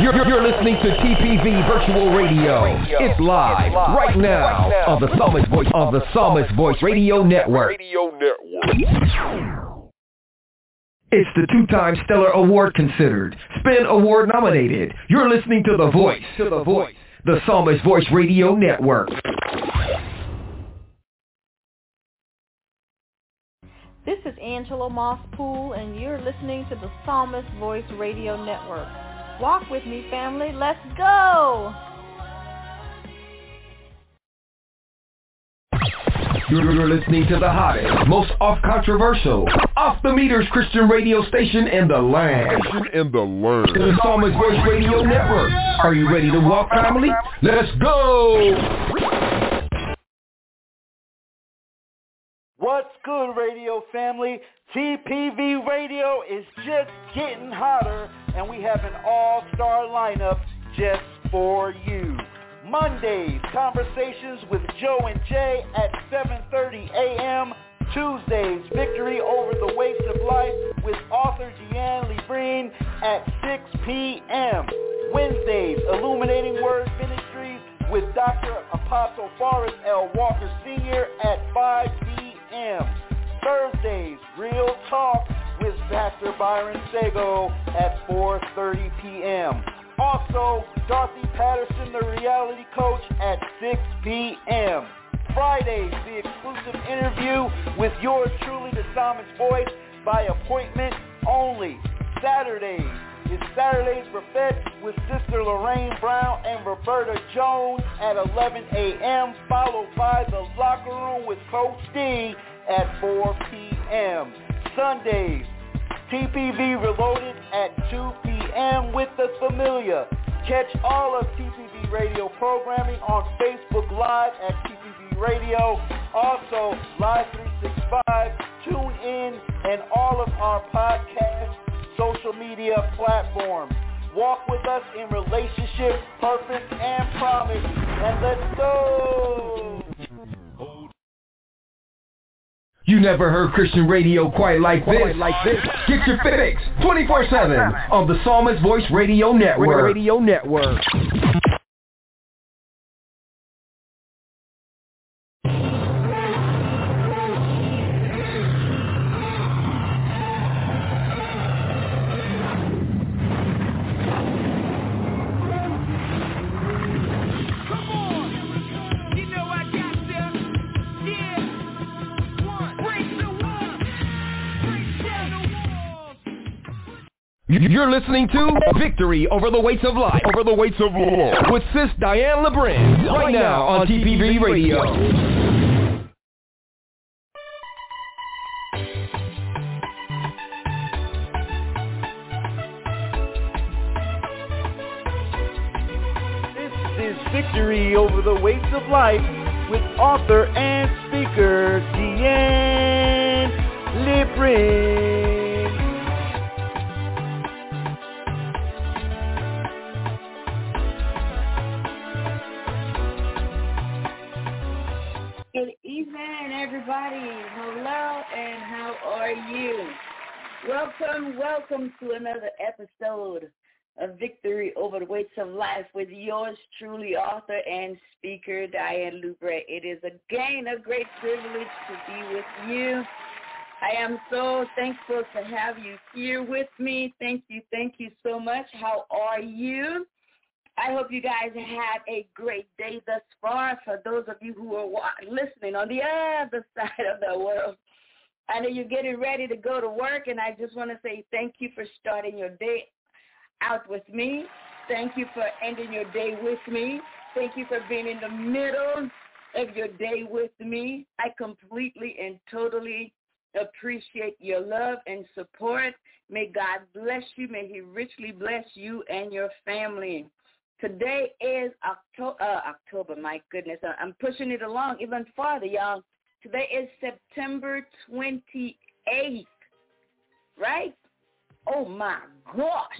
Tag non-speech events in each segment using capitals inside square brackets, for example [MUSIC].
You're, you're, listening to TPV Virtual Radio. It's live, right now on the Psalmist Voice on the Psalmist Voice Radio Network. It's the two-time Stellar Award considered, Spin Award nominated. You're listening to The Voice, to The Voice, the Psalmist Voice Radio Network. This is Angela Moss Poole, and you're listening to the Psalmist Voice Radio Network. Walk with me, family. Let's go! You're listening to the hottest, most off-controversial, off-the-meters Christian radio station in the land. In the land. The Psalmist Voice Radio Network. Are you ready to walk, family? Let's go! What's good, radio family? TPV Radio is just getting hotter, and we have an all-star lineup just for you. Mondays, conversations with Joe and Jay at 7.30 a.m. Tuesdays, Victory Over the Weights of Life with author Dian Lebrin at 6 p.m. Wednesdays, Illuminating Word Ministries with Dr. Apostle Forrest L. Walker Sr. at 5 p.m. Thursdays, Real Talk with Pastor Byron Sago at 4.30 p.m. Also, Dorothy Patterson, the reality coach, at 6 p.m. Fridays, the exclusive interview with yours truly, the Psalmist Voice, by appointment only. Saturdays is Saturdays Buffet with Sister Lorraine Brown and Roberta Jones at 11 a.m., followed by the Locker Room with Coach D at 4 p.m. Sundays, TPV Reloaded at 2 p.m. with the Familia. Catch all of TPV Radio programming on Facebook Live at TPV Radio. Also, Live 365, Tune In, and all of our podcast social media platforms. Walk with us in relationship, purpose, and promise. And let's go! You never heard Christian radio quite like this. Quite like this. Get your fix 24-7 on the Psalmist Voice Radio Network. Radio Network. You're listening to Victory Over the Weights of Life. Over the Weights of Life. With Sis Dian Lebrin. Right now on TPV Radio. This is Victory Over the Weights of Life with author and speaker Dian Lebrin. To another episode of Victory Over the Weights of Life with yours truly, author and speaker Dian Lebrin. It is again a great privilege to be with you. I am so thankful to have you here with me. Thank you, thank you so much. How are you? I hope you guys had a great day thus far. For those of you who are listening on the other [LAUGHS] side of the world, I know you're getting ready to go to work, and I just want to say thank you for starting your day out with me. Thank you for ending your day with me. Thank you for being in the middle of your day with me. I completely and totally appreciate your love and support. May God bless you. May he richly bless you and your family. Today is October, uh, October, my goodness. I'm pushing it along even farther, y'all. Today is September 28th, right? Oh my gosh.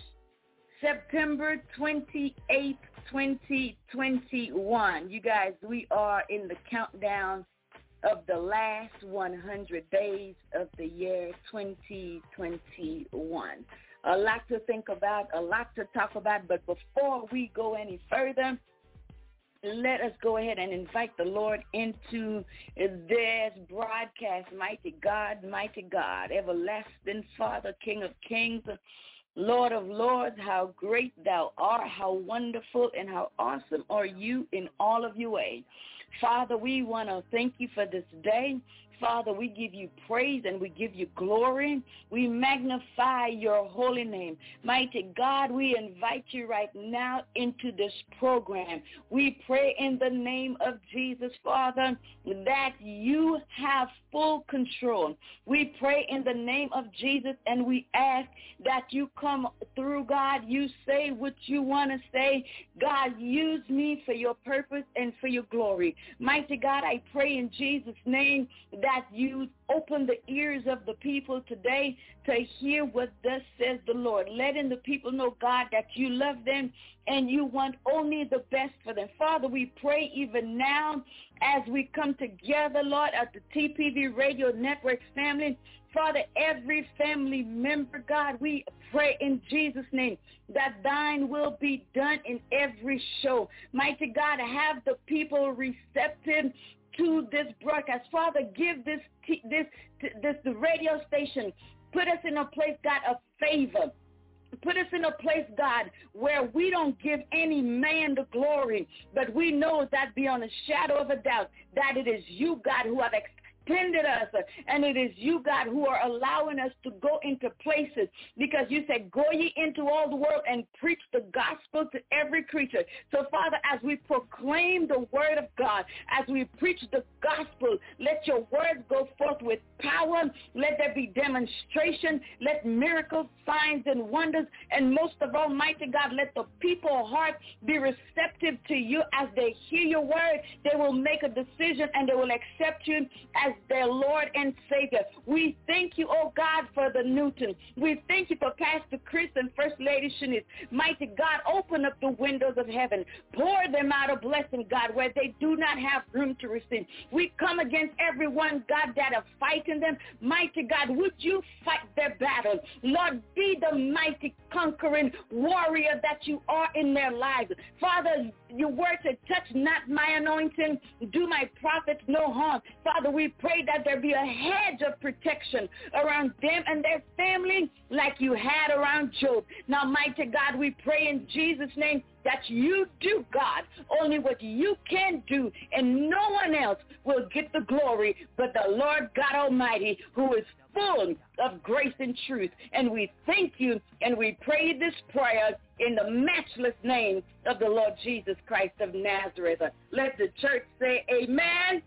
September 28th, 2021. You guys, we are in the countdown of the last 100 days of the year 2021. A lot to think about, a lot to talk about, but before we go any further, let us go ahead and invite the Lord into this broadcast. Mighty God, mighty God, everlasting Father, King of kings, Lord of lords, how great thou art, how wonderful and how awesome are you in all of your ways. Father, we want to thank you for this day. Father, we give you praise and we give you glory. We magnify your holy name. Mighty God, we invite you right now into this program. We pray in the name of Jesus, Father, that you have full control. We pray in the name of Jesus and we ask that you come through, God. You say what you want to say. God, use me for your purpose and for your glory. Mighty God, I pray in Jesus' name that that you open the ears of the people today to hear what thus says the Lord. Letting the people know, God, that you love them and you want only the best for them. Father, we pray even now as we come together, Lord, at the TPV Radio Network family. Father, every family member, God, we pray in Jesus' name that thine will be done in every show. Mighty God, have the people receptive to this broadcast. Father, give this this this the radio station. Put us in a place, God, of favor. Put us in a place, God, where we don't give any man the glory, but we know that beyond a shadow of a doubt that it is you, God, who have extended us. And it is you, God, who are allowing us to go into places because you said, go ye into all the world and preach the gospel to every creature. So, Father, as we proclaim the word of God, as we preach the gospel, let your words go forth with power. Let there be demonstration. Let miracles, signs, and wonders. And most of all, mighty God, let the people heart be receptive to you as they hear your word. They will make a decision and they will accept you as their Lord and Savior. We thank you, oh God, for the Newton. We thank you for Pastor Chris and First Lady Shanice. Mighty God, open up the windows of heaven. Pour them out a blessing, God, where they do not have room to receive. We come against everyone, God, that are fighting them. Mighty God, would you fight their battle? Lord, be the mighty conquering warrior that you are in their lives. Father, your word said, touch not my anointing, do my prophets no harm. Father, we pray that there be a hedge of protection around them and their family like you had around Job. Now, mighty God, we pray in Jesus' name that you do, God, only what you can do, and no one else will get the glory but the Lord God Almighty, who is full of grace and truth. And we thank you and we pray this prayer in the matchless name of the Lord Jesus Christ of Nazareth. Let the church say amen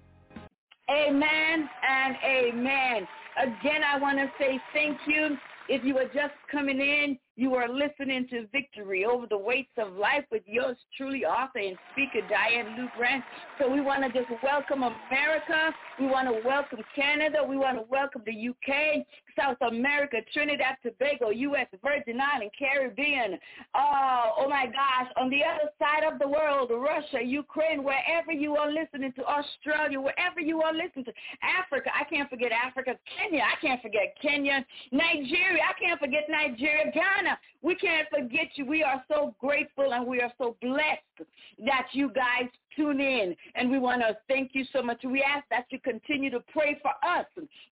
Amen and amen. Again, I want to say thank you. If you are just coming in, you are listening to Victory Over the Weights of Life with yours truly, author and speaker Diane Luke Grant. So we want to just welcome America. We want to welcome Canada. We want to welcome the UK, South America, Trinidad, Tobago, U.S., Virgin Island, Caribbean. Oh, oh my gosh. On the other side of the world, Russia, Ukraine, wherever you are listening to, Australia, wherever you are listening to, Africa, I can't forget Africa, Kenya, I can't forget Kenya, Nigeria, I can't forget Nigeria, Ghana, we can't forget you. We are so grateful and we are so blessed that you guys tune in. And we want to thank you so much. We ask that you continue to pray for us.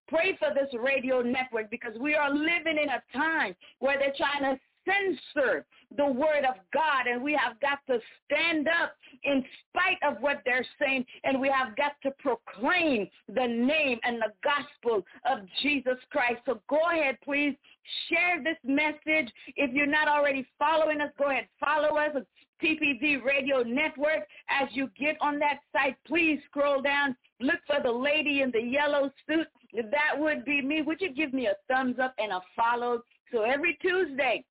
Pray for this radio network because we are living in a time where they're trying to censor the word of God and we have got to stand up in spite of what they're saying and we have got to proclaim the name and the gospel of Jesus Christ. So go ahead, please share this message. If you're not already following us, go ahead, follow us. TPV Radio Network. As you get on that site, please scroll down. Look for the lady in the yellow suit. That would be me, would you give me a thumbs up and a follow? So every Tuesday,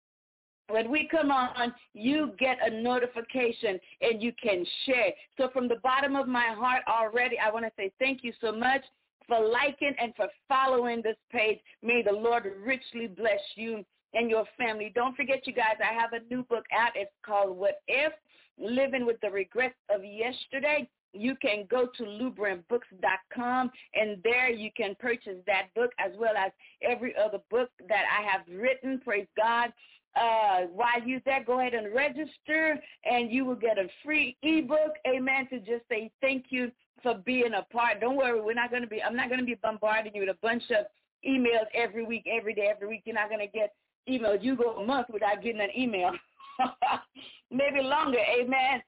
when we come on, you get a notification and you can share. So from the bottom of my heart already, I want to say thank you so much for liking and for following this page. May the Lord richly bless you and your family. Don't forget, you guys, I have a new book out. It's called What If? Living with the Regrets of Yesterday. You can go to lubrandbooks.com and there you can purchase that book as well as every other book that I have written. Praise God. Uh, while there, go ahead and register and you will get a free ebook. Amen. To just say thank you for being a part. Don't worry, we're not going to be, I'm not going to be bombarding you with a bunch of emails every week, every day, every week. You're not going to get emails. You go a month without getting an email. [LAUGHS] Maybe longer. Amen.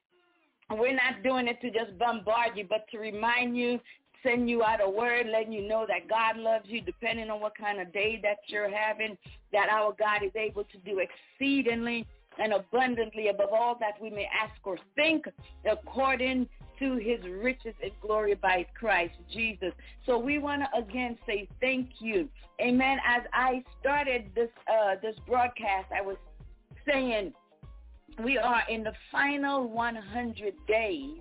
We're not doing it to just bombard you, but to remind you, send you out a word, letting you know that God loves you, depending on what kind of day that you're having, that our God is able to do exceedingly and abundantly above all that we may ask or think according to his riches and glory by Christ Jesus. So we want to again say thank you. Amen. As I started this uh, this broadcast, I was saying we are in the final 100 days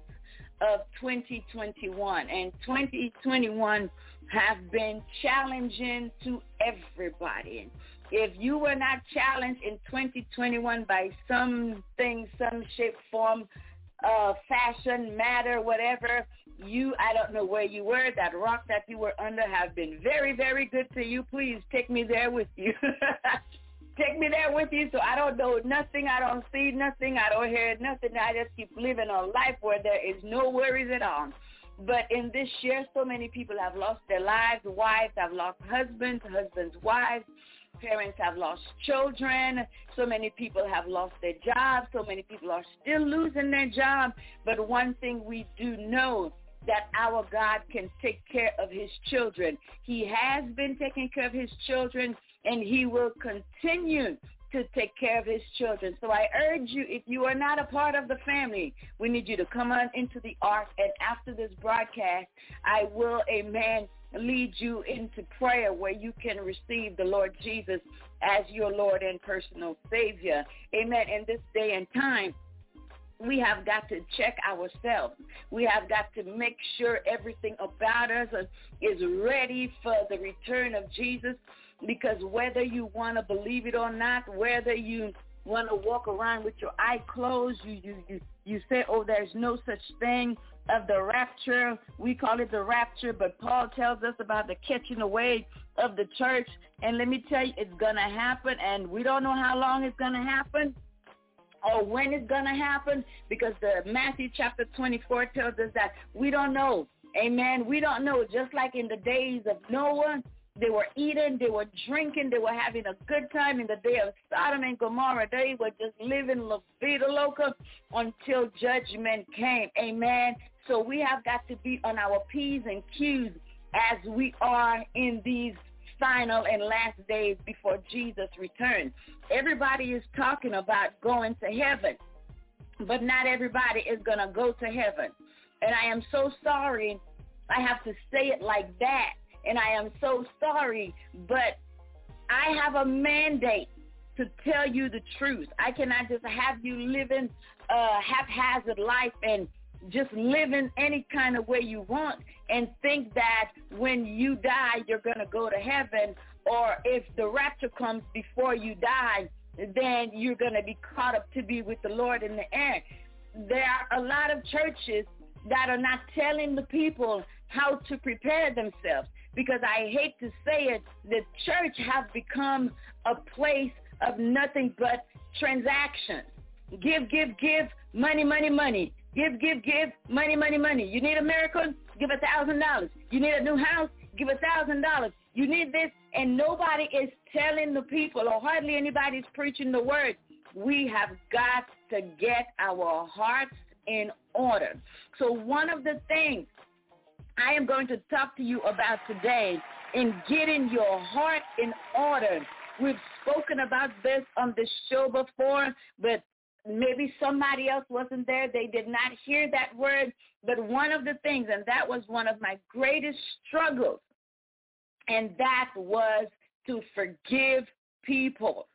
of 2021 and 2021 have been challenging to everybody. If you were not challenged in 2021 by something, some shape, form, uh, fashion, matter, whatever, you, I don't know where you were, that rock that you were under have been very, very good to you. Please take me there with you. [LAUGHS] take me there with you so I don't know nothing, I don't see nothing, I don't hear nothing. I just keep living a life where there is no worries at all. But in this year, so many people have lost their lives. Wives have lost husbands, husbands' wives. Parents have lost children. So many people have lost their jobs. So many people are still losing their job. But one thing we do know that our God can take care of his children. He has been taking care of his children and he will continue to take care of his children. So I urge you, if you are not a part of the family, we need you to come on into the ark. And after this broadcast, I will, amen, lead you into prayer where you can receive the Lord Jesus as your Lord and personal Savior. Amen. In this day and time, we have got to check ourselves. We have got to make sure everything about us is ready for the return of Jesus because whether you want to believe it or not, whether you want to walk around with your eye closed, you, you, you, you say, oh, there's no such thing of the rapture. We call it the rapture, but Paul tells us about the catching away of the church. And let me tell you, it's going to happen, and we don't know how long it's going to happen or when it's going to happen because the Matthew chapter 24 tells us that we don't know. Amen. We don't know. Just like in the days of Noah, they were eating, they were drinking, they were having a good time in the day of Sodom and Gomorrah. They were just living la vida loca until judgment came. Amen. So we have got to be on our P's and Q's as we are in these final and last days before Jesus returns. Everybody is talking about going to heaven, but not everybody is going to go to heaven. And I am so sorry I have to say it like that. And I am so sorry, but I have a mandate to tell you the truth. I cannot just have you living a haphazard life and just living any kind of way you want and think that when you die, you're going to go to heaven. Or if the rapture comes before you die, then you're going to be caught up to be with the Lord in the air. There are a lot of churches that are not telling the people how to prepare themselves because I hate to say it, the church has become a place of nothing but transactions. Give, give, give, money, money, money. Give, give, give, money, money, money. You need a miracle? Give a thousand dollars. You need a new house? Give a thousand dollars. You need this, and nobody is telling the people, or hardly anybody's preaching the word. We have got to get our hearts in order. So one of the things I am going to talk to you about today in getting your heart in order. We've spoken about this on the show before, but maybe somebody else wasn't there. They did not hear that word. But one of the things, and that was one of my greatest struggles, and that was to forgive people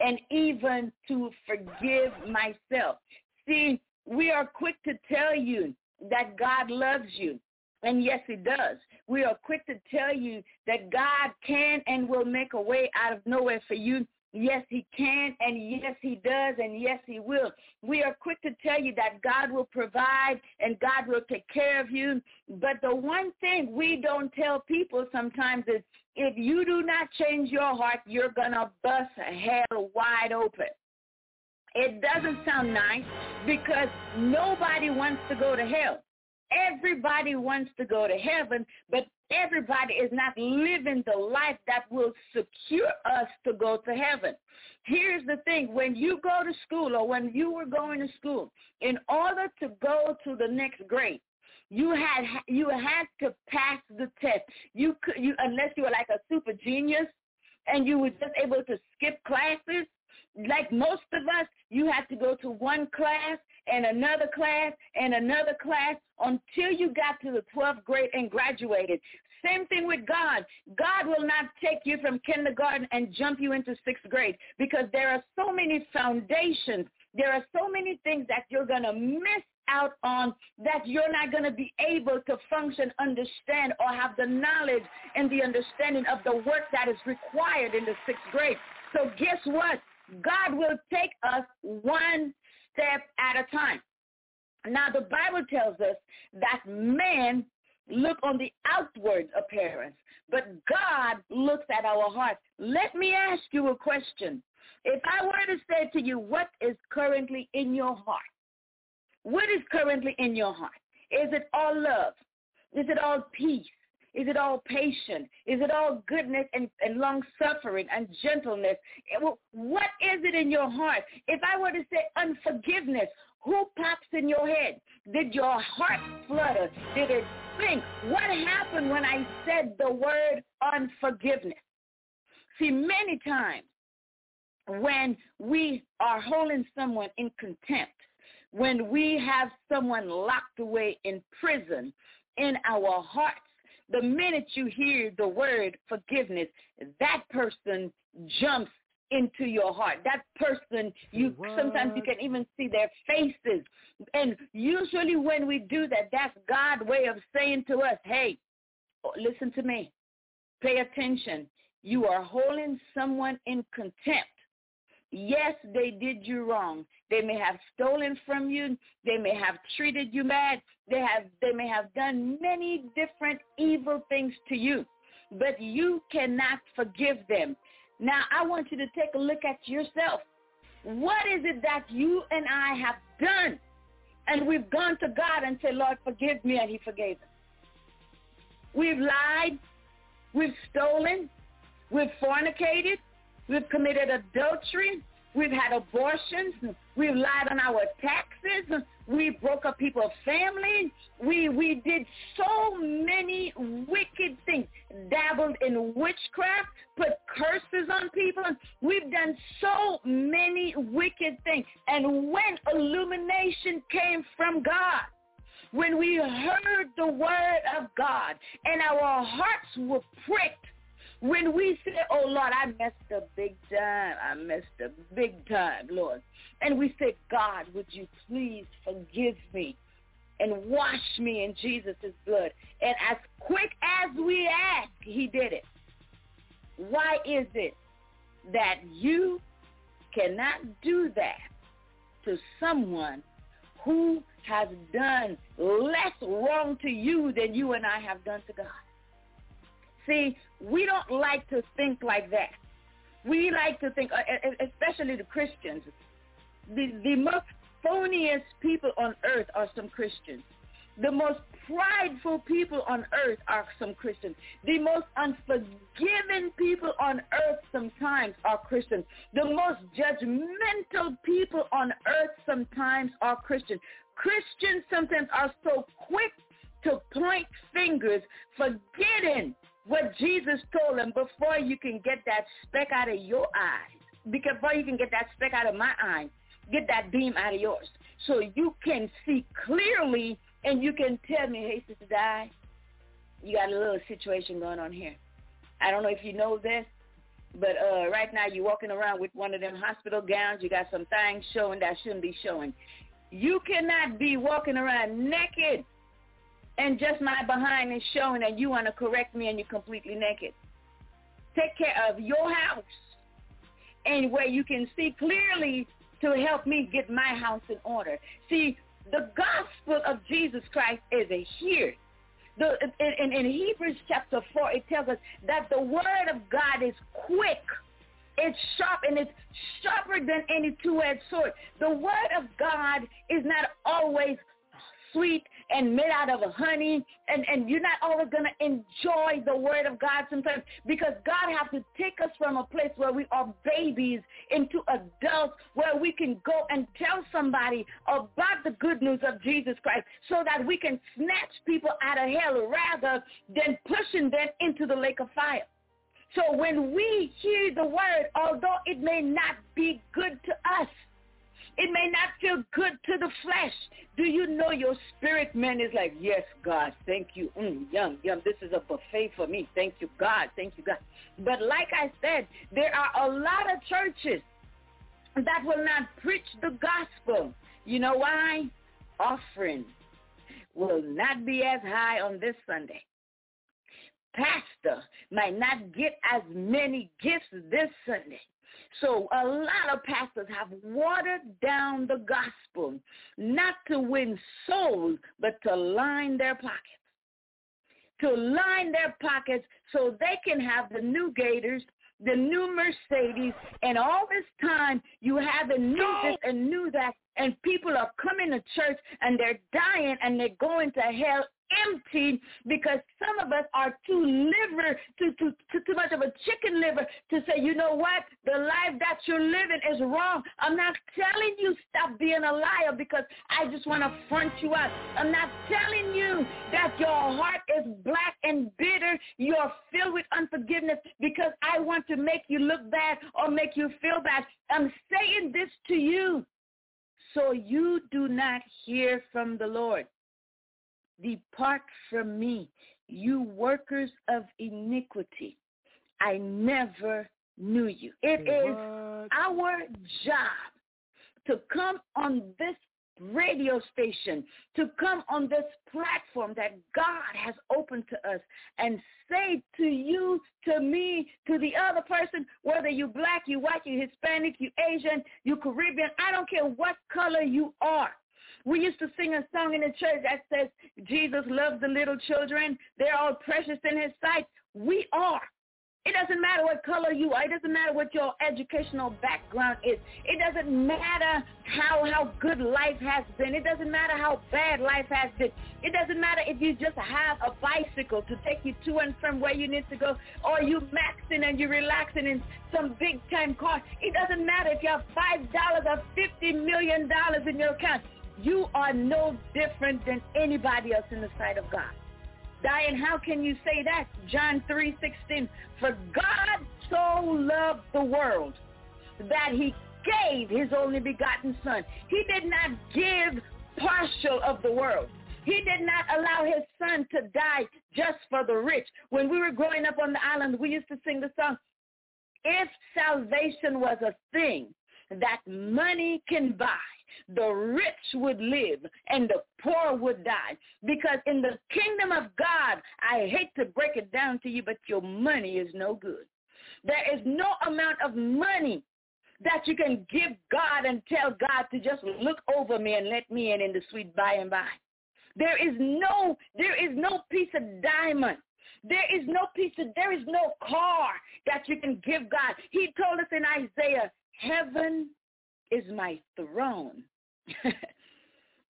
and even to forgive myself. See, we are quick to tell you that God loves you. And yes, he does. We are quick to tell you that God can and will make a way out of nowhere for you. Yes, he can, and yes, he does, and yes, he will. We are quick to tell you that God will provide and God will take care of you. But the one thing we don't tell people sometimes is if you do not change your heart, you're going to bust hell wide open. It doesn't sound nice because nobody wants to go to hell. Everybody wants to go to heaven, but everybody is not living the life that will secure us to go to heaven. Here's the thing. When you go to school or when you were going to school, in order to go to the next grade, you had you had to pass the test. You could you unless you were like a super genius and you were just able to skip classes. Like most of us, you had to go to one class and another class and another class until you got to the 12th grade and graduated. Same thing with God. God will not take you from kindergarten and jump you into sixth grade because there are so many foundations. There are so many things that you're going to miss out on that you're not going to be able to function, understand, or have the knowledge and the understanding of the work that is required in the sixth grade. So guess what? God will take us one step at a time. Now the Bible tells us that man look on the outward appearance, but God looks at our hearts. Let me ask you a question. If I were to say to you, what is currently in your heart? What is currently in your heart? Is it all love? Is it all peace? Is it all patient? Is it all goodness and, and long-suffering and gentleness? Eh, what is it in your heart? If I were to say unforgiveness, who pops in your head? Did your heart flutter? Did it think? What happened when I said the word unforgiveness? See, many times when we are holding someone in contempt, when we have someone locked away in prison in our hearts, the minute you hear the word forgiveness, that person jumps into your heart. That person, you what? sometimes you can even see their faces. And usually when we do that, that's God's way of saying to us, hey, oh, listen to me. Pay attention. You are holding someone in contempt. Yes, they did you wrong. They may have stolen from you. They may have treated you bad. They have they may have done many different evil things to you. But you cannot forgive them. Now I want you to take a look at yourself. What is it that you and I have done? And we've gone to God and said, Lord, forgive me, and he forgave us. We've lied. We've stolen. We've fornicated. We've committed adultery. We've had abortions. We've lied on our taxes. We broke up people's families. We we did so many wicked things. Dabbled in witchcraft, put curses on people. We've done so many wicked things. And when illumination came from God, when we heard the word of God and our hearts were pricked when we say, oh, Lord, I messed up big time. I messed up big time, Lord. And we say, God, would you please forgive me and wash me in Jesus' blood. And as quick as we ask, he did it. Why is it that you cannot do that to someone who has done less wrong to you than you and I have done to God? See, we don't like to think like that. We like to think, uh, especially the Christians, the, the most phoniest people on earth are some Christians. The most prideful people on earth are some Christians. The most unforgiving people on earth sometimes are Christians. The most judgmental people on earth sometimes are Christians. Christians sometimes are so quick to point fingers, forgetting what Jesus told him before you can get that speck out of your eye, before you can get that speck out of my eye, get that beam out of yours so you can see clearly and you can tell me, hey, Sister Di, you got a little situation going on here. I don't know if you know this, but uh, right now you're walking around with one of them hospital gowns. You got some things showing that shouldn't be showing. You cannot be walking around naked and just my behind is showing and you want to correct me and you're completely naked. Take care of your house and where you can see clearly to help me get my house in order. See, the gospel of Jesus Christ is a here. The, in, in, in Hebrews chapter 4, it tells us that the word of God is quick. It's sharp and it's sharper than any two-edged sword. The word of God is not always sweet and made out of honey and, and you're not always going to enjoy the word of God sometimes because God has to take us from a place where we are babies into adults where we can go and tell somebody about the good news of Jesus Christ so that we can snatch people out of hell rather than pushing them into the lake of fire. So when we hear the word, although it may not be good to us, it may not feel good to the flesh. Do you know your spirit man is like, yes, God, thank you. Mm, yum, yum. This is a buffet for me. Thank you, God. Thank you, God. But like I said, there are a lot of churches that will not preach the gospel. You know why? Offering will not be as high on this Sunday. Pastor might not get as many gifts this Sunday. So a lot of pastors have watered down the gospel, not to win souls, but to line their pockets. To line their pockets so they can have the new Gators, the new Mercedes, and all this time you haven't knew this and knew that, and people are coming to church and they're dying and they're going to hell empty because some of us are too liver, too, too, too, too much of a chicken liver to say, you know what, the life that you're living is wrong. I'm not telling you stop being a liar because I just want to front you out. I'm not telling you that your heart is black and bitter. You're filled with unforgiveness because I want to make you look bad or make you feel bad. I'm saying this to you so you do not hear from the Lord. Depart from me, you workers of iniquity. I never knew you. It is our job to come on this radio station, to come on this platform that God has opened to us and say to you, to me, to the other person, whether you black, you white, you Hispanic, you Asian, you Caribbean, I don't care what color you are. We used to sing a song in the church that says, Jesus loves the little children. They're all precious in his sight. We are. It doesn't matter what color you are. It doesn't matter what your educational background is. It doesn't matter how, how good life has been. It doesn't matter how bad life has been. It doesn't matter if you just have a bicycle to take you to and from where you need to go or you maxing and you're relaxing in some big time car. It doesn't matter if you have $5 or $50 million in your account. You are no different than anybody else in the sight of God. Dian, how can you say that? John 3.16, for God so loved the world that he gave his only begotten son. He did not give partial of the world. He did not allow his son to die just for the rich. When we were growing up on the island, we used to sing the song, if salvation was a thing that money can buy, the rich would live and the poor would die. Because in the kingdom of God, I hate to break it down to you, but your money is no good. There is no amount of money that you can give God and tell God to just look over me and let me in in the sweet by and by. There is no, there is no piece of diamond. There is no piece of, there is no car that you can give God. He told us in Isaiah, heaven is my throne, [LAUGHS]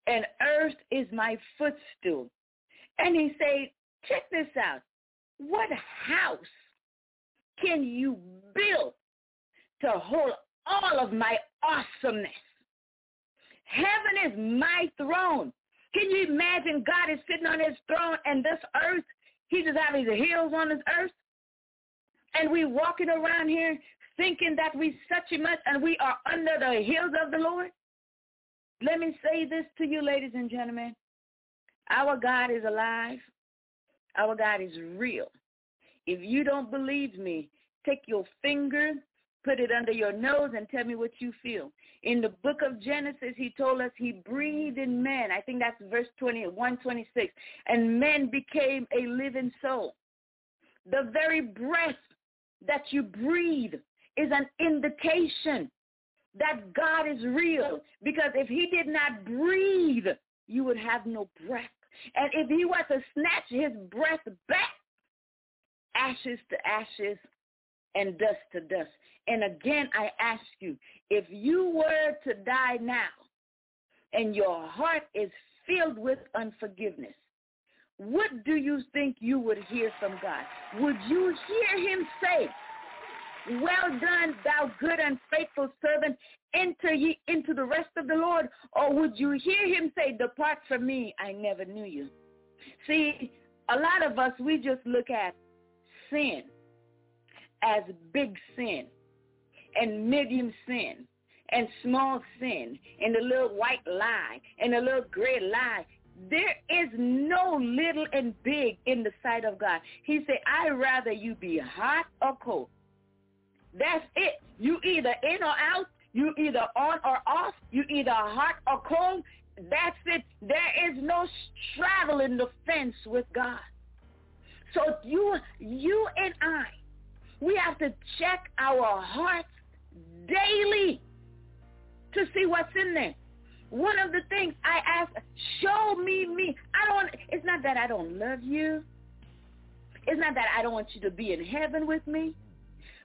and earth is my footstool. And he said, check this out. What house can you build to hold all of my awesomeness? Heaven is my throne. Can you imagine God is sitting on his throne and this earth, he just has his heels on this earth? And we walking around here thinking that we such a much and we are under the heels of the Lord? Let me say this to you, ladies and gentlemen. Our God is alive. Our God is real. If you don't believe me, take your finger, put it under your nose, and tell me what you feel. In the book of Genesis, he told us he breathed in man. I think that's verse 20, 126. And man became a living soul. The very breath that you breathe is an indication that God is real. Because if he did not breathe, you would have no breath. And if he were to snatch his breath back, ashes to ashes and dust to dust. And again, I ask you, if you were to die now and your heart is filled with unforgiveness, what do you think you would hear from God? Would you hear him say, well done, thou good and faithful servant, enter ye into the rest of the Lord? Or would you hear him say, depart from me, I never knew you? See, a lot of us, we just look at sin as big sin and medium sin and small sin and the little white lie and the little gray lie. There is no little and big in the sight of God. He said, I'd rather you be hot or cold. That's it. You either in or out. You either on or off. You either hot or cold. That's it. There is no straddling the fence with God. So you, you and I, we have to check our hearts daily to see what's in there. One of the things I ask, show me me. I don't, it's not that I don't love you. It's not that I don't want you to be in heaven with me.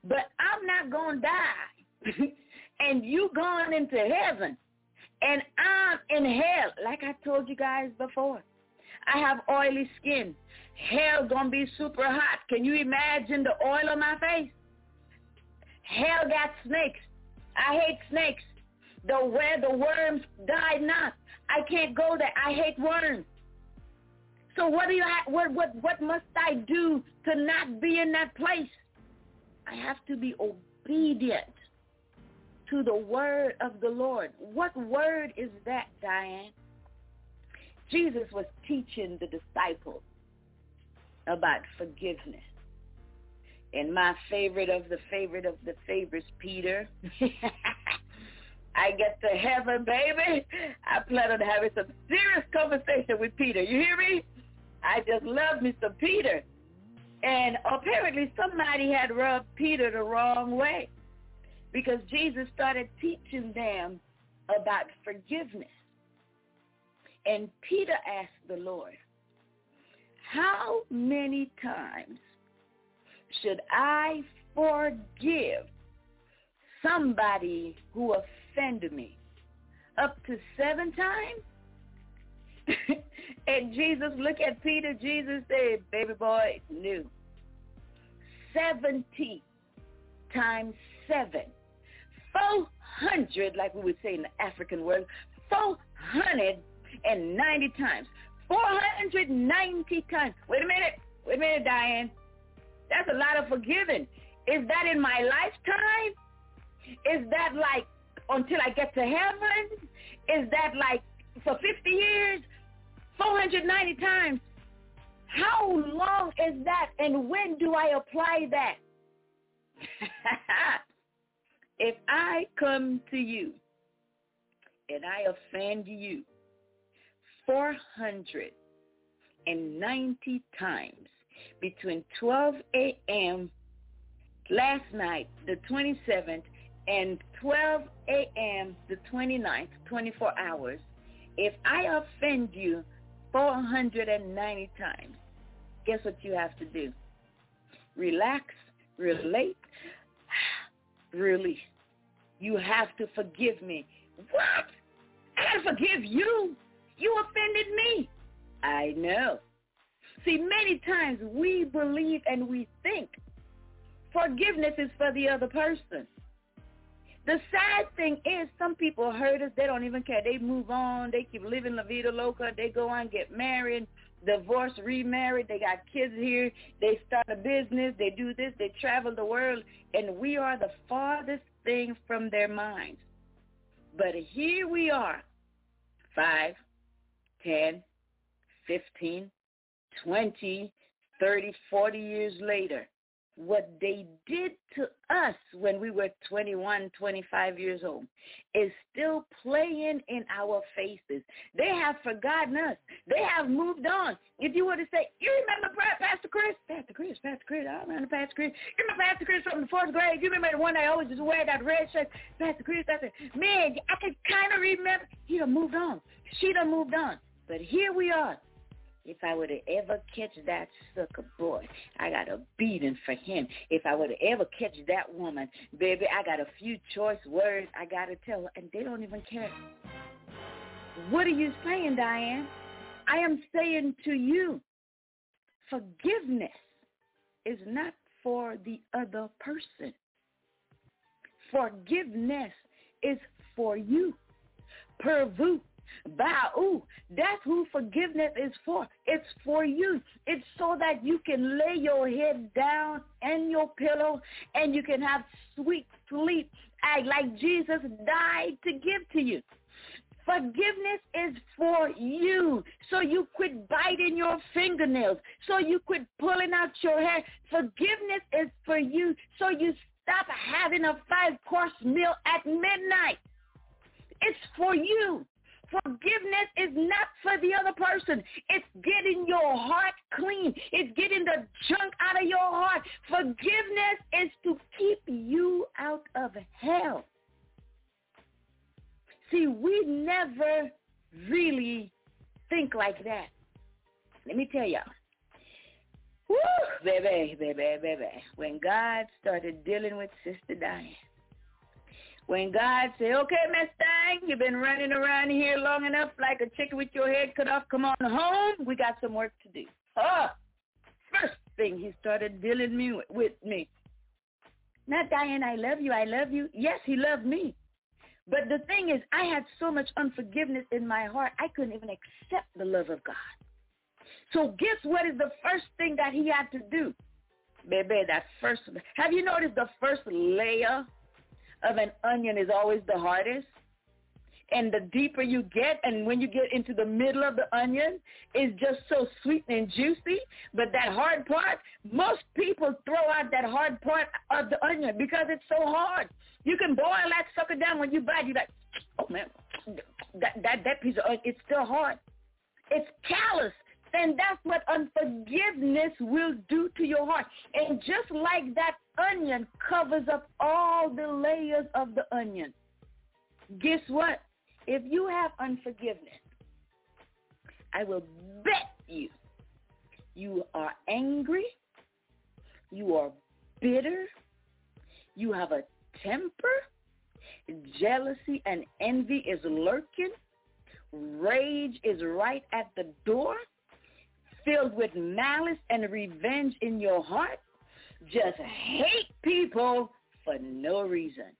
But I'm not going to die. [LAUGHS] and you going into heaven. And I'm in hell, like I told you guys before. I have oily skin. Hell gonna be super hot. Can you imagine the oil on my face? Hell got snakes. I hate snakes. The where the worms die not. I can't go there. I hate worms. So what do you what what what must I do to not be in that place? I have to be obedient to the word of the Lord. What word is that, Dian? Jesus was teaching the disciples about forgiveness. And my favorite of the favorite of the favorites, Peter. [LAUGHS] I get to heaven, baby. I plan on having some serious conversation with Peter. You hear me? I just love some Peter. And apparently somebody had rubbed Peter the wrong way because Jesus started teaching them about forgiveness. And Peter asked the Lord, how many times should I forgive somebody who offended me? Up to seven times? [LAUGHS] and Jesus look at Peter. Jesus said, baby boy, new. 70 times 7. 400, like we would say in the African word, 490 times. 490 times. Wait a minute. Wait a minute, Dian. That's a lot of forgiving. Is that in my lifetime? Is that like until I get to heaven? Is that like for 50 years? 490 times. How long is that and when do I apply that? [LAUGHS] if I come to you and I offend you 490 times between 12 a.m. last night, the 27th, and 12 a.m. the 29th, 24 hours, if I offend you 490 times, guess what you have to do? Relax, relate, [SIGHS] release. You have to forgive me. What? I forgive you? You offended me. I know. See, many times we believe and we think forgiveness is for the other person. The sad thing is some people hurt us. They don't even care. They move on. They keep living la vida loca. They go on, get married, divorce, remarried. They got kids here. They start a business. They do this. They travel the world. And we are the farthest thing from their minds. But here we are 5, 10, 15, 20, 30, 40 years later, what they did to us when we were 21, 25 years old is still playing in our faces. They have forgotten us. They have moved on. If you were to say, you remember Pastor Chris? Pastor Chris, Pastor Chris, I remember Pastor Chris. You remember Pastor Chris from the fourth grade? You remember the one that always just wear that red shirt? Pastor Chris, said, man, I can kind of remember. He done moved on. She done moved on. But here we are, if I were to ever catch that sucker boy, I got a beating for him. If I were to ever catch that woman, baby, I got a few choice words I got to tell her, and they don't even care. What are you saying, Dian? I am saying to you, forgiveness is not for the other person. Forgiveness is for you. Pervu Ba'u. That's who forgiveness is for. It's for you. It's so that you can lay your head down in your pillow and you can have sweet sleep like Jesus died to give to you. Forgiveness is for you. So you quit biting your fingernails. So you quit pulling out your hair. Forgiveness is for you. So you stop having a five-course meal at midnight. It's for you. Forgiveness is not for the other person. It's getting your heart clean. It's getting the junk out of your heart. Forgiveness is to keep you out of hell. See, we never really think like that. Let me tell y'all. Woo, baby, baby, baby. When God started dealing with Sister Dian, when God said, okay, Miss Thing, you've been running around here long enough like a chicken with your head cut off. Come on home. We got some work to do. Oh, first thing he started dealing me with, with me. Not Dian, I love you, I love you. Yes, he loved me. But the thing is, I had so much unforgiveness in my heart, I couldn't even accept the love of God. So guess what is the first thing that he had to do? Baby, that first, have you noticed the first layer of an onion is always the hardest. And the deeper you get, and when you get into the middle of the onion, it's just so sweet and juicy. But that hard part, most people throw out that hard part of the onion because it's so hard. You can boil that sucker down when you bite. You're like, oh man, that that that piece of onion, it's still hard. It's callous and that's what unforgiveness will do to your heart. And just like that onion covers up all the layers of the onion, guess what? If you have unforgiveness, I will bet you you are angry, you are bitter, you have a temper, jealousy and envy is lurking, rage is right at the door, filled with malice and revenge in your heart, just hate people for no reason.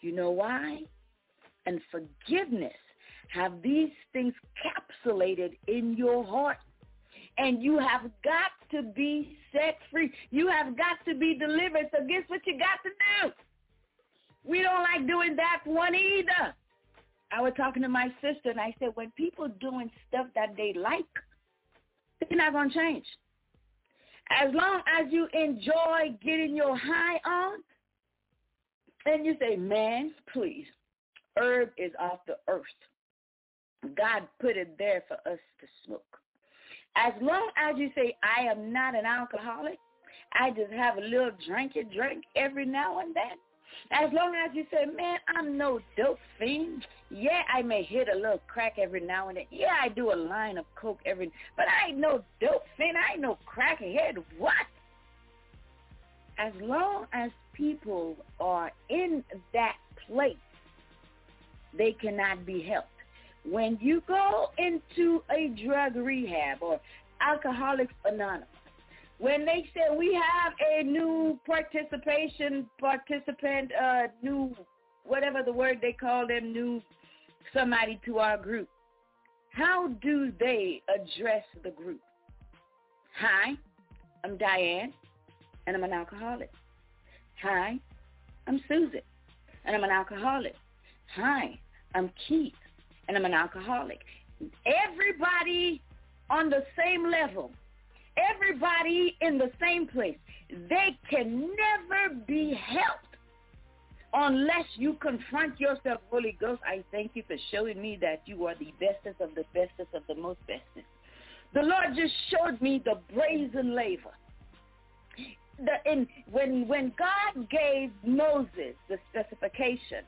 You know why? And forgiveness have these things capsulated in your heart. And you have got to be set free. You have got to be delivered. So guess what you got to do? We don't like doing that one either. I was talking to my sister and I said, when people doing stuff that they like, they're not going to change. As long as you enjoy getting your high on, and you say, man, please, herb is off the earth. God put it there for us to smoke. As long as you say, I am not an alcoholic, I just have a little drinky drink every now and then, as long as you say, man, I'm no dope fiend. Yeah, I may hit a little crack every now and then. Yeah, I do a line of coke every, but I ain't no dope fiend. I ain't no crackhead. What? As long as people are in that place, they cannot be helped. When you go into a drug rehab or Alcoholics Anonymous, when they said we have a new participation participant, uh, new whatever the word they call them, new somebody to our group, how do they address the group? Hi, I'm Dian, and I'm an alcoholic. Hi, I'm Susan, and I'm an alcoholic. Hi, I'm Keith, and I'm an alcoholic. everybody on the same level, everybody in the same place, they can never be helped unless you confront yourself, Holy Ghost, I thank you for showing me that you are the bestest of the bestest of the most bestest. The Lord just showed me the brazen laver. The, in, when, when God gave Moses the specification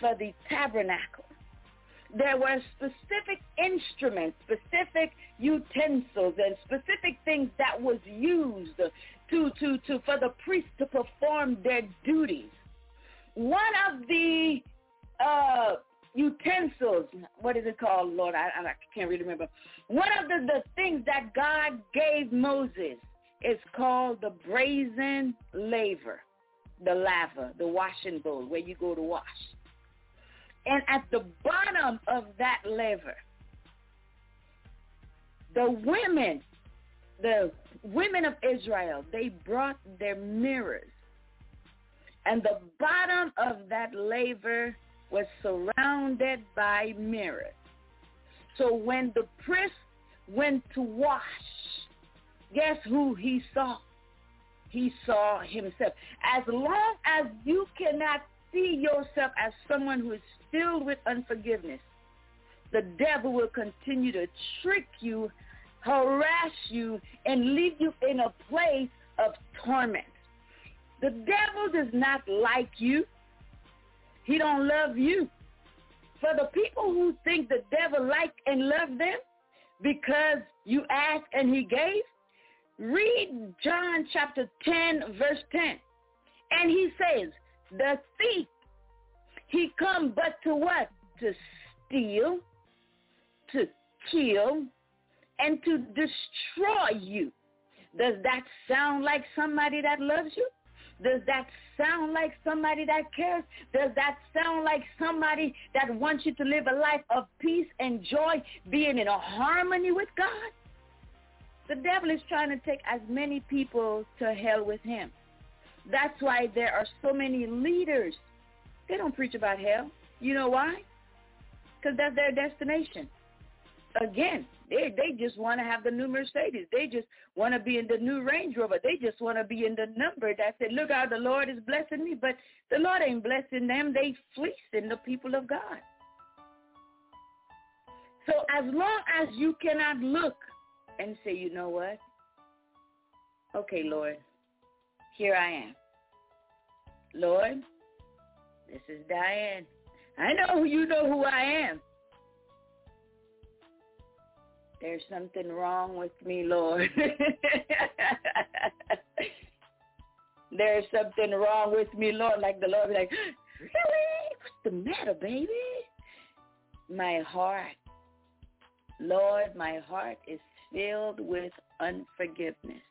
for the tabernacle, there were specific instruments, specific utensils, and specific things that was used to, to, to, for the priests to perform their duties one of the uh, utensils, what is it called, Lord? I, I can't really remember. One of the, the things that God gave Moses is called the brazen laver, the laver, the washing bowl where you go to wash. And at the bottom of that laver, the women, the women of Israel, they brought their mirrors and the bottom of that laver was surrounded by mirrors. So when the priest went to wash, guess who he saw? He saw himself. As long as you cannot see yourself as someone who is filled with unforgiveness, the devil will continue to trick you, harass you, and leave you in a place of torment. The devil does not like you. He don't love you. For the people who think the devil like and love them because you asked and he gave, read John chapter 10 verse 10. And he says, the thief, he come but to what? To steal, to kill, and to destroy you. Does that sound like somebody that loves you? Does that sound like somebody that cares? Does that sound like somebody that wants you to live a life of peace and joy, being in a harmony with God? The devil is trying to take as many people to hell with him. That's why there are so many leaders. They don't preach about hell. You know why? Because that's their destination. Again, they they just want to have the new Mercedes. They just want to be in the new Range Rover. They just want to be in the number that said, look how the Lord is blessing me. But the Lord ain't blessing them. They fleecing the people of God. So as long as you cannot look and say, you know what? Okay, Lord, here I am. Lord, this is Dian. I know you know who I am. There's something wrong with me, Lord. [LAUGHS] There's something wrong with me, Lord. Like the Lord be like, really? What's the matter, baby? My heart, Lord, my heart is filled with unforgiveness.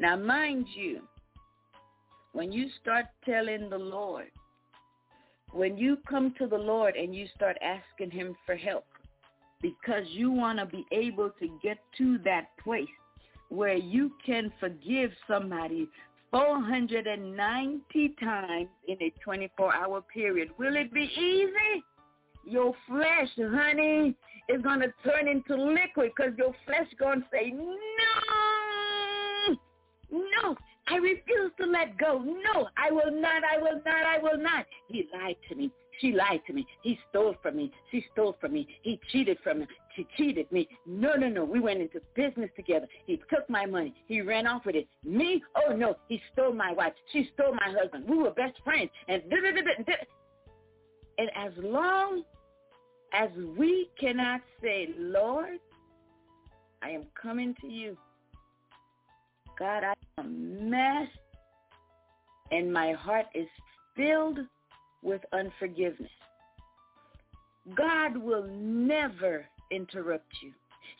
Now, mind you, when you start telling the Lord, when you come to the Lord and you start asking him for help, because you want to be able to get to that place where you can forgive somebody 490 times in a 24-hour period. Will it be easy? Your flesh, honey, is going to turn into liquid because your flesh going to say, no, no, I refuse to let go. No, I will not, I will not, I will not. He lied to me. She lied to me. He stole from me. She stole from me. He cheated from me. She cheated me. No, no, no. We went into business together. He took my money. He ran off with it. Me? Oh, no. He stole my wife. She stole my husband. We were best friends. And, and as long as we cannot say, Lord, I am coming to you. God, I am a mess and my heart is filled with unforgiveness. God will never interrupt you.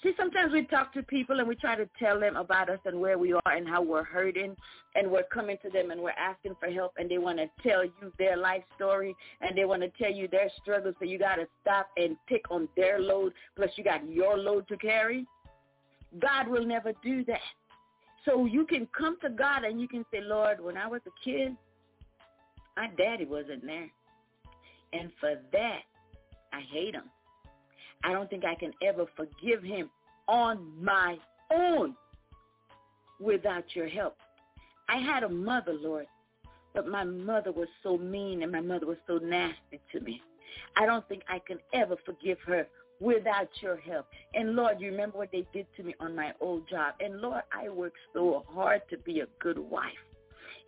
See, sometimes we talk to people and we try to tell them about us and where we are and how we're hurting and we're coming to them and we're asking for help and they want to tell you their life story and they want to tell you their struggles so you got to stop and pick on their load plus you got your load to carry. God will never do that. So you can come to God and you can say, Lord, when I was a kid, my daddy wasn't there. And for that, I hate him. I don't think I can ever forgive him on my own without your help. I had a mother, Lord, but my mother was so mean and my mother was so nasty to me. I don't think I can ever forgive her without your help. And Lord, you remember what they did to me on my old job. And Lord, I worked so hard to be a good wife.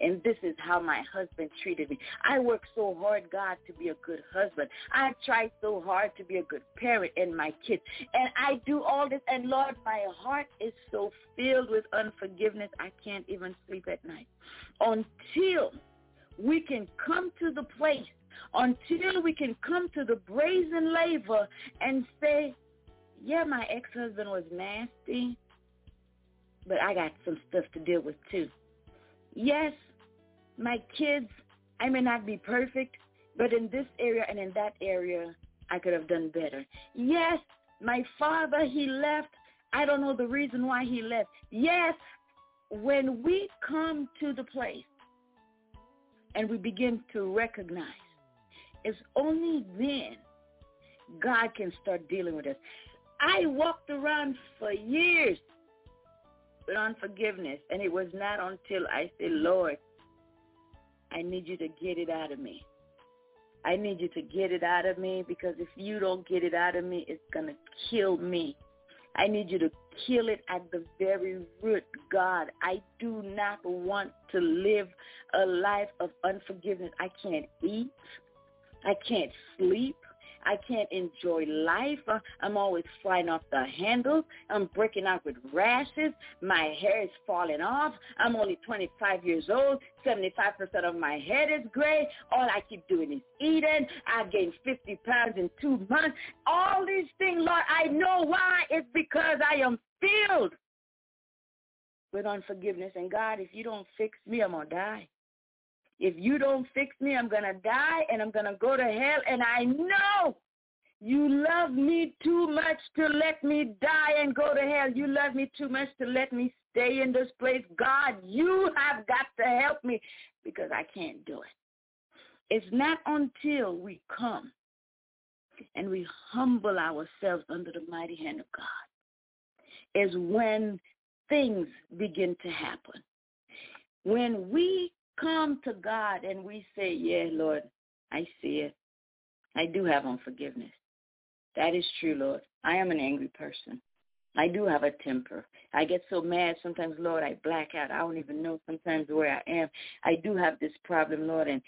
And this is how my husband treated me. I worked so hard, God, to be a good husband. I tried so hard to be a good parent and my kids. And I do all this. And Lord, my heart is so filled with unforgiveness, I can't even sleep at night. Until we can come to the place until we can come to the brazen laver and say, yeah, my ex-husband was nasty, but I got some stuff to deal with too. Yes, my kids, I may not be perfect, but in this area and in that area, I could have done better. Yes, my father, he left. I don't know the reason why he left. Yes, when we come to the place and we begin to recognize it's only then God can start dealing with us. I walked around for years with unforgiveness, and it was not until I said, Lord, I need you to get it out of me. I need you to get it out of me because if you don't get it out of me, it's going to kill me. I need you to kill it at the very root. God, I do not want to live a life of unforgiveness. I can't eat. I can't sleep. I can't enjoy life. Uh, I'm always flying off the handle. I'm breaking out with rashes. My hair is falling off. I'm only 25 years old. 75% of my head is gray. All I keep doing is eating. I gained 50 pounds in two months. All these things, Lord, I know why. It's because I am filled with unforgiveness. And God, if you don't fix me, I'm going to die. If you don't fix me, I'm going to die and I'm going to go to hell. And I know you love me too much to let me die and go to hell. You love me too much to let me stay in this place. God, you have got to help me because I can't do it. It's not until we come and we humble ourselves under the mighty hand of God is when things begin to happen. When we come to God and we say, yeah, Lord, I see it. I do have unforgiveness. That is true, Lord. I am an angry person. I do have a temper. I get so mad sometimes, Lord, I black out. I don't even know sometimes where I am. I do have this problem, Lord, and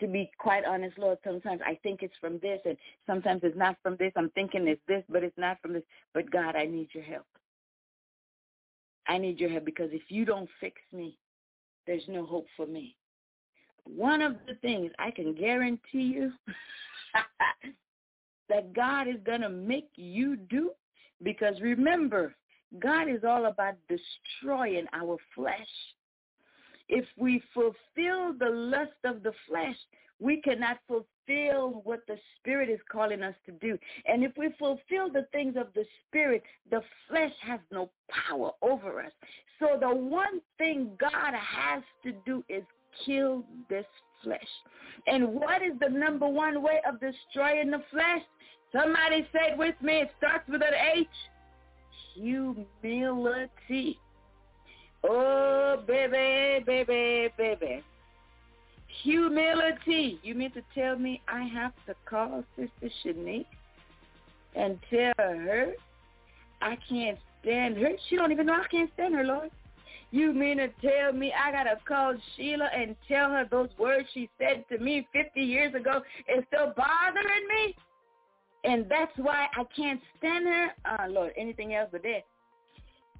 to be quite honest, Lord, sometimes I think it's from this, and sometimes it's not from this. I'm thinking it's this, but it's not from this. But God, I need your help. I need your help because if you don't fix me, there's no hope for me. One of the things I can guarantee you [LAUGHS] that God is going to make you do, because remember, God is all about destroying our flesh. If we fulfill the lust of the flesh, we cannot fulfill what the Spirit is calling us to do. And if we fulfill the things of the Spirit, the flesh has no power over us. So the one thing God has to do is kill this flesh. And what is the number one way of destroying the flesh? Somebody said with me, it starts with an H. Humility. Oh, baby, baby, baby. Humility. You mean to tell me I have to call Sister Shanique and tell her I can't stand her? She don't even know I can't stand her, Lord. You mean to tell me I gotta call Sheila and tell her those words she said to me 50 years ago is still bothering me? And that's why I can't stand her. Oh, Lord, anything else but that.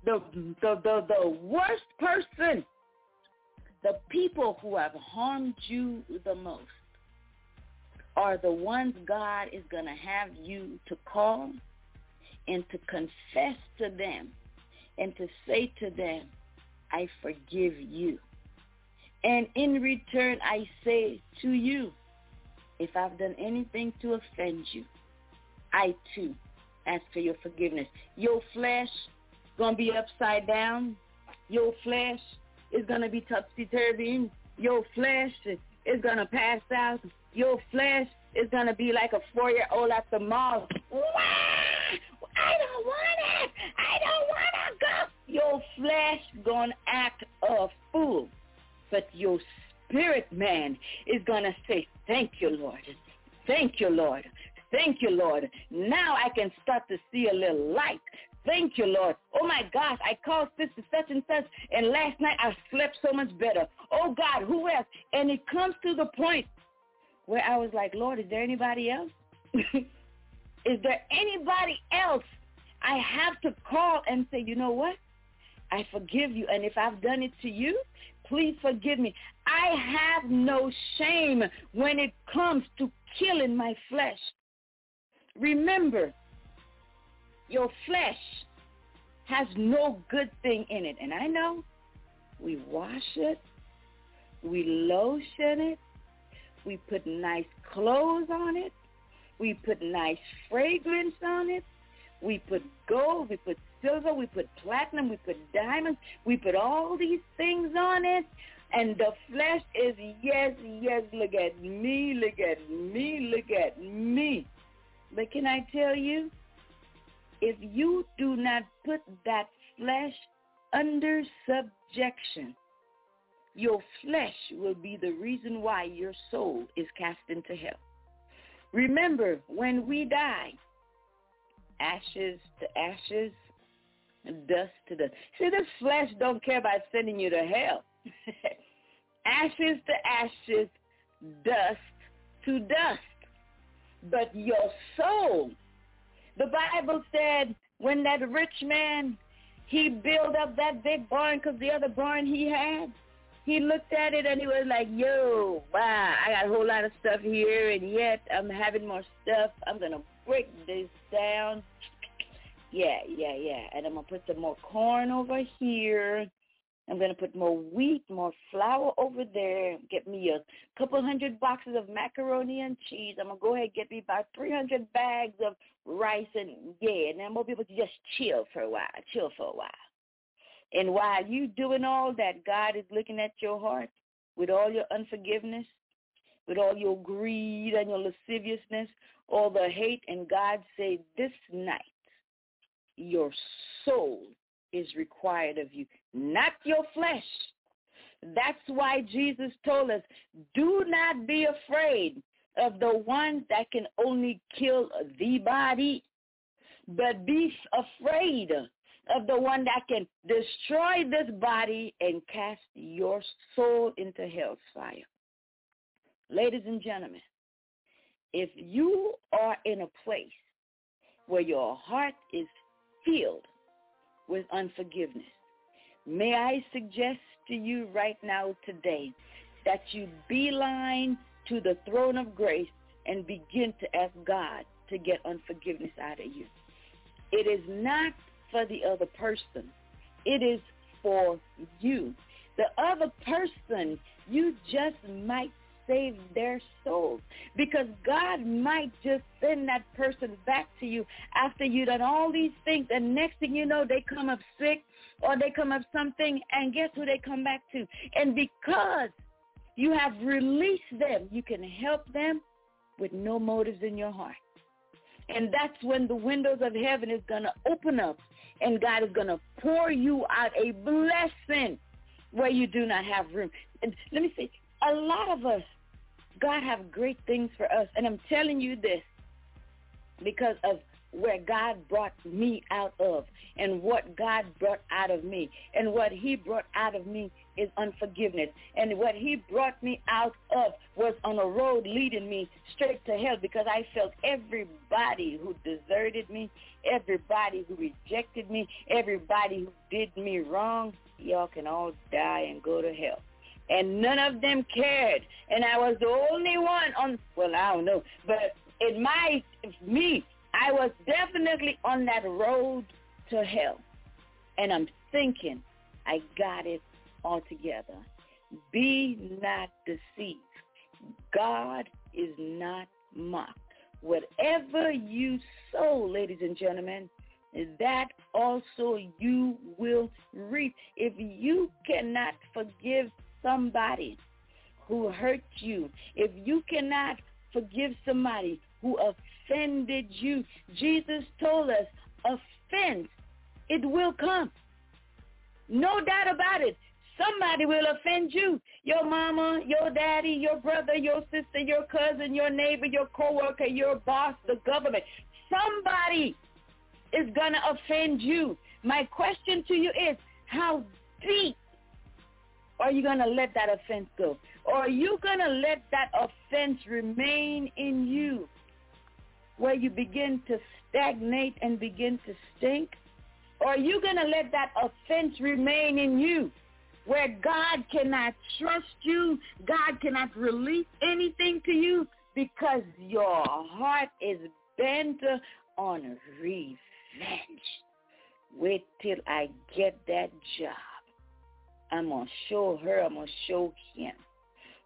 The, the, the, the worst person, the people who have harmed you the most are the ones God is going to have you to call and to confess to them and to say to them, I forgive you. And in return, I say to you, if I've done anything to offend you, I too ask for your forgiveness. Your flesh going to be upside down. Your flesh is going to be topsy-turvy. Your flesh is going to pass out. Your flesh is going to be like a four-year-old at the mall. I don't want it. I don't want to go. Your flesh going to act a fool. But your spirit man is going to say, thank you, Lord. Thank you, Lord. Thank you, Lord. Now I can start to see a little light. Thank you, Lord. Oh my gosh, I called sister such and such, and last night I slept so much better. Oh God, who else? And it comes to the point where I was like, Lord, is there anybody else? [LAUGHS] is there anybody else I have to call and say, you know what? I forgive you. And if I've done it to you, please forgive me. I have no shame when it comes to killing my flesh. Remember, your flesh has no good thing in it. And I know we wash it, we lotion it, we put nice clothes on it, we put nice fragrance on it, we put gold, we put silver, we put platinum, we put diamonds, we put all these things on it. And the flesh is, yes, yes, look at me, look at me, look at me. But can I tell you, if you do not put that flesh under subjection, your flesh will be the reason why your soul is cast into hell. Remember, when we die, ashes to ashes, dust to dust. See, this flesh don't care about sending you to hell. [LAUGHS] ashes to ashes, dust to dust. But your soul, the Bible said when that rich man, he built up that big barn because the other barn he had, he looked at it and he was like, yo, wow, I got a whole lot of stuff here and yet I'm having more stuff. I'm going to break this down. Yeah, yeah, yeah. And I'm going to put some more corn over here. I'm going to put more wheat, more flour over there. Get me a couple hundred boxes of macaroni and cheese. I'm going to go ahead and get me about 300 bags of rice and yeah. And then more people to just chill for a while, chill for a while. And while you doing all that, God is looking at your heart with all your unforgiveness, with all your greed and your lasciviousness, all the hate, and God say, this night, your soul is required of you, not your flesh. That's why Jesus told us, do not be afraid of the one that can only kill the body, but be afraid of the one that can destroy this body and cast your soul into hell's fire. Ladies and gentlemen, if you are in a place where your heart is filled with unforgiveness, may I suggest to you right now today that you beeline to the throne of grace and begin to ask God to get unforgiveness out of you. It is not for the other person. It is for you. The other person, you just might save their souls. Because God might just send that person back to you after you done all these things. And next thing you know they come up sick or they come up something. And guess who they come back to? And because you have released them you can help them with no motives in your heart. And that's when the windows of heaven is going to open up and God is going to pour you out a blessing where you do not have room. And let me say, a lot of us, God have great things for us. And I'm telling you this because of where God brought me out of and what God brought out of me. And what he brought out of me is unforgiveness. And what he brought me out of was on a road leading me straight to hell because I felt everybody who deserted me, everybody who rejected me, everybody who did me wrong, y'all can all die and go to hell. And none of them cared. And I was the only one on, well, I don't know, but in my, me, I was definitely on that road to hell. And I'm thinking, I got it all together. Be not deceived. God is not mocked. Whatever you sow, ladies and gentlemen, that also you will reap. If you cannot forgive somebody who hurt you, if you cannot forgive somebody who offended you. Jesus told us offense, it will come. No doubt about it. Somebody will offend you. Your mama, your daddy, your brother, your sister, your cousin, your neighbor, your coworker, your boss, the government. Somebody is going to offend you. My question to you is, how deep are you going to let that offense go? Or are you going to let that offense remain in you where you begin to stagnate and begin to stink? Or are you going to let that offense remain in you where God cannot trust you, God cannot release anything to you because your heart is bent on revenge. Wait till I get that job. I'm going to show her, I'm going to show him.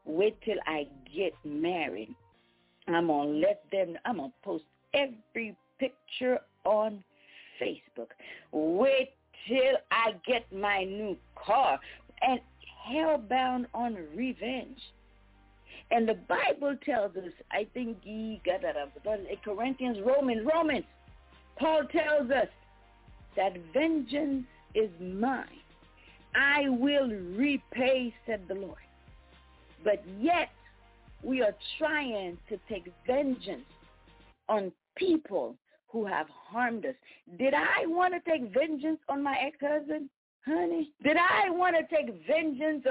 Wait till I get married. I'm going to let them, I'm going to post every picture on Facebook. Wait till I get my new car and hell-bound on revenge. And the Bible tells us, I think he got that up, Corinthians, Romans, Romans, Paul tells us that vengeance is mine. I will repay, said the Lord. But yet we are trying to take vengeance on people who have harmed us. Did I want to take vengeance on my ex-husband? honey? Did I want to take vengeance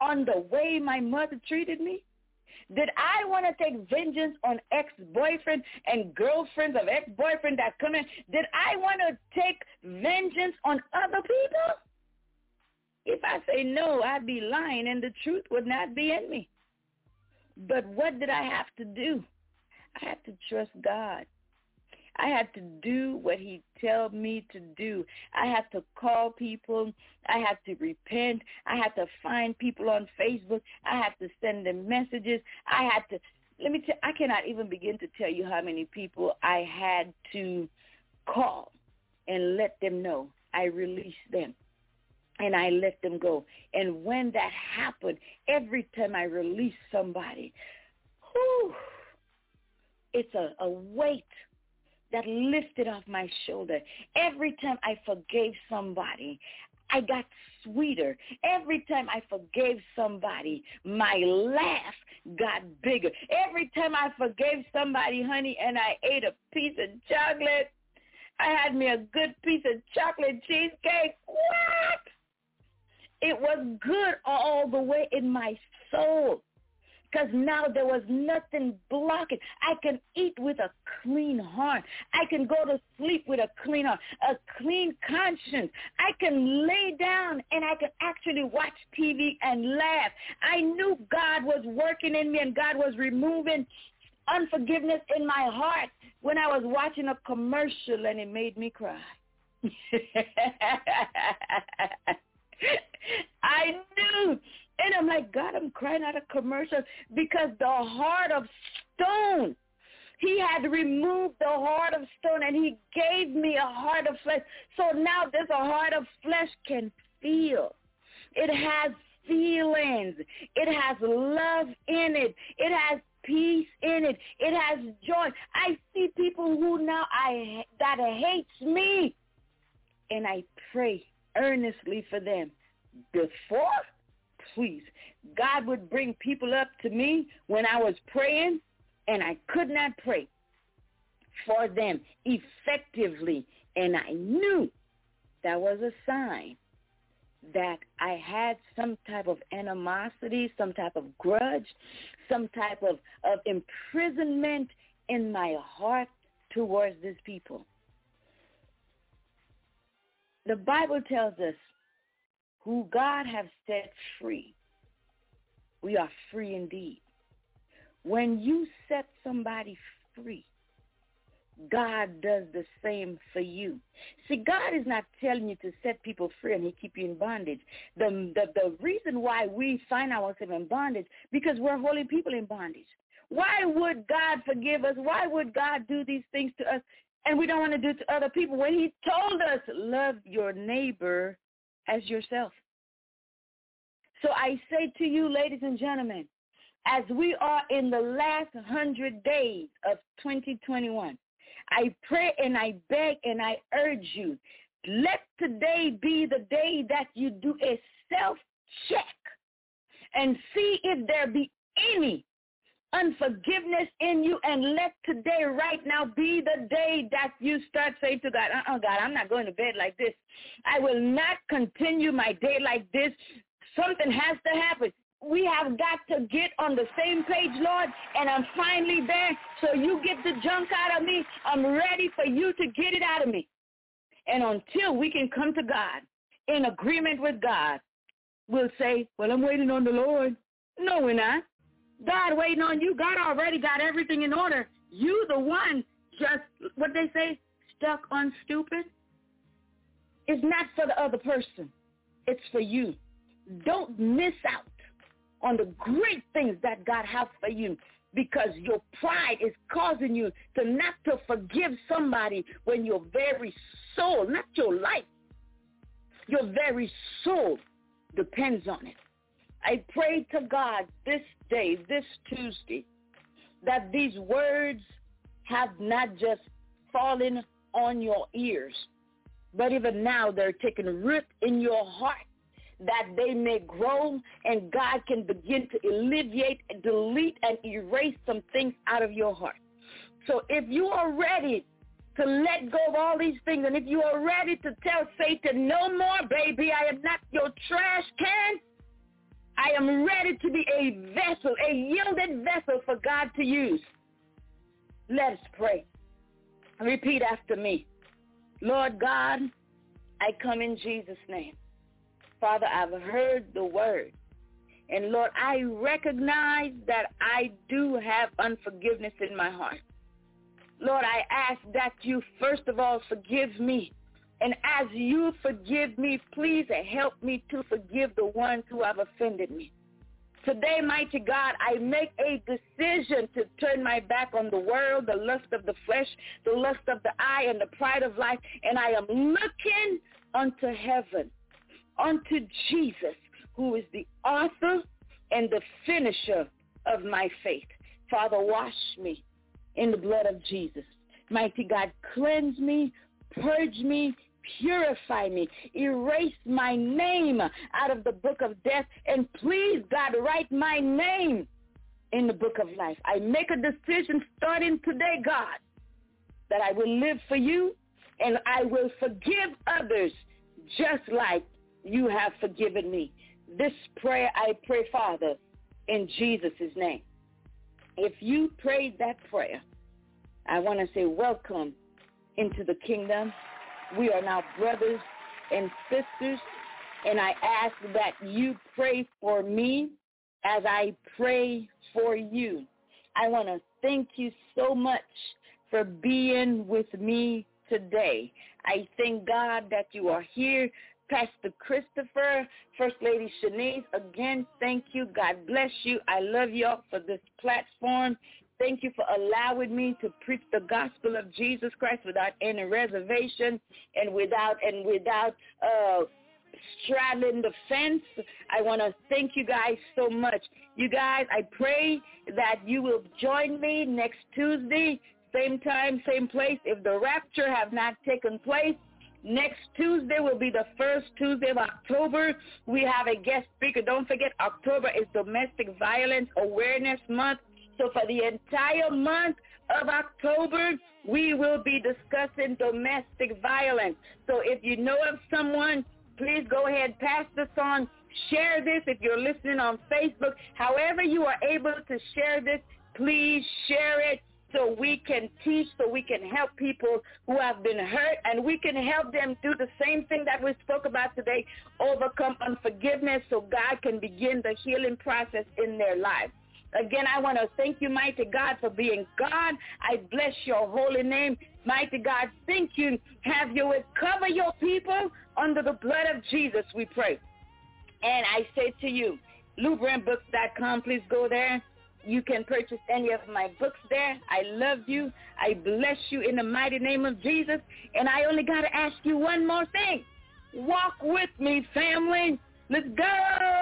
on the way my mother treated me? Did I want to take vengeance on ex-boyfriend and girlfriends of ex-boyfriend that come in? Did I want to take vengeance on other people? If I say no, I'd be lying and the truth would not be in me. But what did I have to do? I had to trust God. I had to do what he told me to do. I had to call people. I had to repent. I had to find people on Facebook. I had to send them messages. I had to, let me tell, I cannot even begin to tell you how many people I had to call and let them know I released them and I let them go. And when that happened, every time I release somebody, whew, it's a, a weight that lifted off my shoulder. Every time I forgave somebody, I got sweeter. Every time I forgave somebody, my laugh got bigger. Every time I forgave somebody, honey, and I ate a piece of chocolate, I had me a good piece of chocolate cheesecake. What? It was good all the way in my soul because now there was nothing blocking. I can eat with a clean heart. I can go to sleep with a clean heart, a clean conscience. I can lay down and I can actually watch TV and laugh. I knew God was working in me and God was removing unforgiveness in my heart when I was watching a commercial and it made me cry. [LAUGHS] [LAUGHS] I knew and I'm like, God, I'm crying out of commercial because the heart of stone, he had removed the heart of stone and he gave me a heart of flesh. So now this heart of flesh can feel. It has feelings. It has love in it. It has peace in it. It has joy. I see people who now I that hates me, and I pray earnestly for them. Before please. God would bring people up to me when I was praying and I could not pray for them effectively. And I knew that was a sign that I had some type of animosity, some type of grudge, some type of, of imprisonment in my heart towards these people. The Bible tells us who God has set free, we are free indeed. When you set somebody free, God does the same for you. See, God is not telling you to set people free and he keep you in bondage. The, the, the reason why we find ourselves in bondage, because we're holding people in bondage. Why would God forgive us? Why would God do these things to us and we don't want to do it to other people when he told us, love your neighbor as yourself. So I say to you, ladies and gentlemen, as we are in the last hundred days of 2021, I pray and I beg and I urge you, let today be the day that you do a self-check and see if there be any unforgiveness in you and let today right now be the day that you start saying to God, uh-uh, God, I'm not going to bed like this. I will not continue my day like this. Something has to happen. We have got to get on the same page, Lord, and I'm finally there. So you get the junk out of me. I'm ready for you to get it out of me. And until we can come to God in agreement with God, we'll say, well, I'm waiting on the Lord. No, we're not. God waiting on you. God already got everything in order. You the one just, what they say, stuck on stupid. It's not for the other person. It's for you. Don't miss out on the great things that God has for you because your pride is causing you to not to forgive somebody when your very soul, not your life, your very soul depends on it. I pray to God this day, this Tuesday, that these words have not just fallen on your ears, but even now they're taking root in your heart that they may grow and God can begin to alleviate, delete, and erase some things out of your heart. So if you are ready to let go of all these things, and if you are ready to tell Satan, no more, baby, I am not your trash can, I am ready to be a vessel, a yielded vessel for God to use. Let us pray. Repeat after me. Lord God, I come in Jesus' name. Father, I've heard the word. And Lord, I recognize that I do have unforgiveness in my heart. Lord, I ask that you first of all forgive me and as you forgive me, please help me to forgive the ones who have offended me. Today, mighty God, I make a decision to turn my back on the world, the lust of the flesh, the lust of the eye, and the pride of life, and I am looking unto heaven, unto Jesus, who is the author and the finisher of my faith. Father, wash me in the blood of Jesus. Mighty God, cleanse me, purge me, purify me, erase my name out of the book of death, and please, God, write my name in the book of life. I make a decision starting today, God, that I will live for you and I will forgive others just like you have forgiven me. This prayer I pray, Father, in Jesus' name. If you prayed that prayer, I want to say welcome into the kingdom we are now brothers and sisters, and I ask that you pray for me as I pray for you. I want to thank you so much for being with me today. I thank God that you are here. Pastor Christopher, First Lady Shanice, again, thank you. God bless you. I love y'all for this platform. Thank you for allowing me to preach the gospel of Jesus Christ without any reservation and without and without uh, straddling the fence. I want to thank you guys so much. You guys, I pray that you will join me next Tuesday, same time, same place. If the rapture have not taken place, Next Tuesday will be the first Tuesday of October. We have a guest speaker. Don't forget, October is Domestic Violence Awareness Month. So for the entire month of October, we will be discussing domestic violence. So if you know of someone, please go ahead, pass this on. Share this if you're listening on Facebook. However you are able to share this, please share it so we can teach, so we can help people who have been hurt, and we can help them do the same thing that we spoke about today, overcome unforgiveness so God can begin the healing process in their lives. Again, I want to thank you, mighty God, for being God. I bless your holy name. Mighty God, thank you. Have way. Cover your people under the blood of Jesus, we pray. And I say to you, LebrinBooks.com, please go there. You can purchase any of my books there. I love you. I bless you in the mighty name of Jesus. And I only got to ask you one more thing. Walk with me, family. Let's go.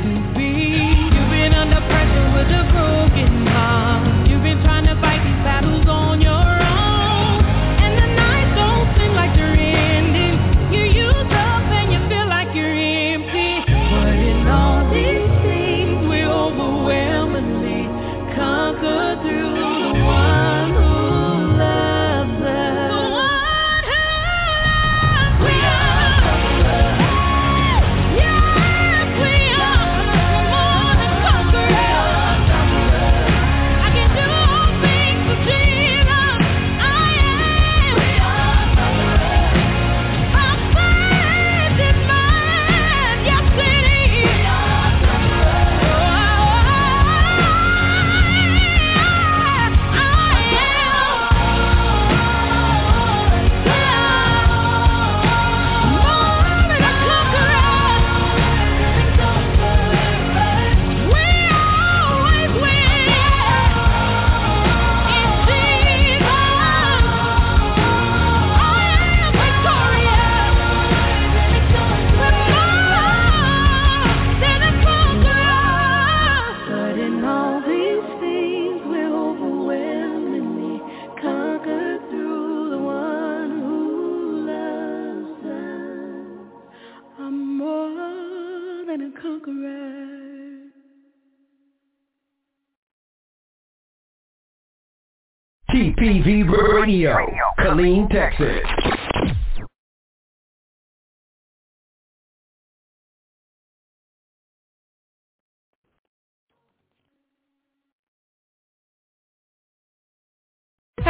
Radio, Killeen, Texas.